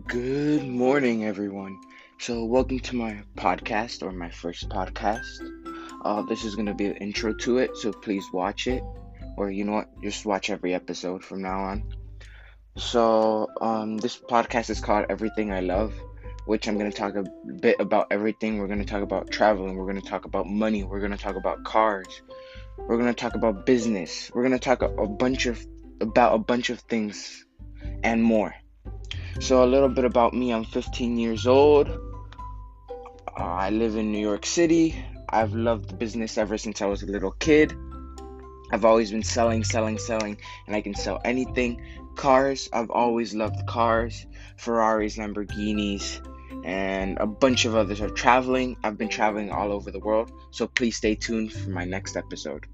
Good morning, everyone. So, welcome to my podcast or my first podcast. Uh, this is going to be an intro to it, so please watch it, or you know what, just watch every episode from now on. So, um, this podcast is called Everything I Love, which I'm going to talk a bit about everything. We're going to talk about traveling, we're going to talk about money, we're going to talk about cars, we're going to talk about business, we're going to talk a, a bunch of about a bunch of things and more. So, a little bit about me I'm 15 years old. Uh, I live in New York City. I've loved business ever since I was a little kid. I've always been selling, selling, selling, and I can sell anything. Cars, I've always loved cars Ferraris, Lamborghinis, and a bunch of others. Are traveling, I've been traveling all over the world. So, please stay tuned for my next episode.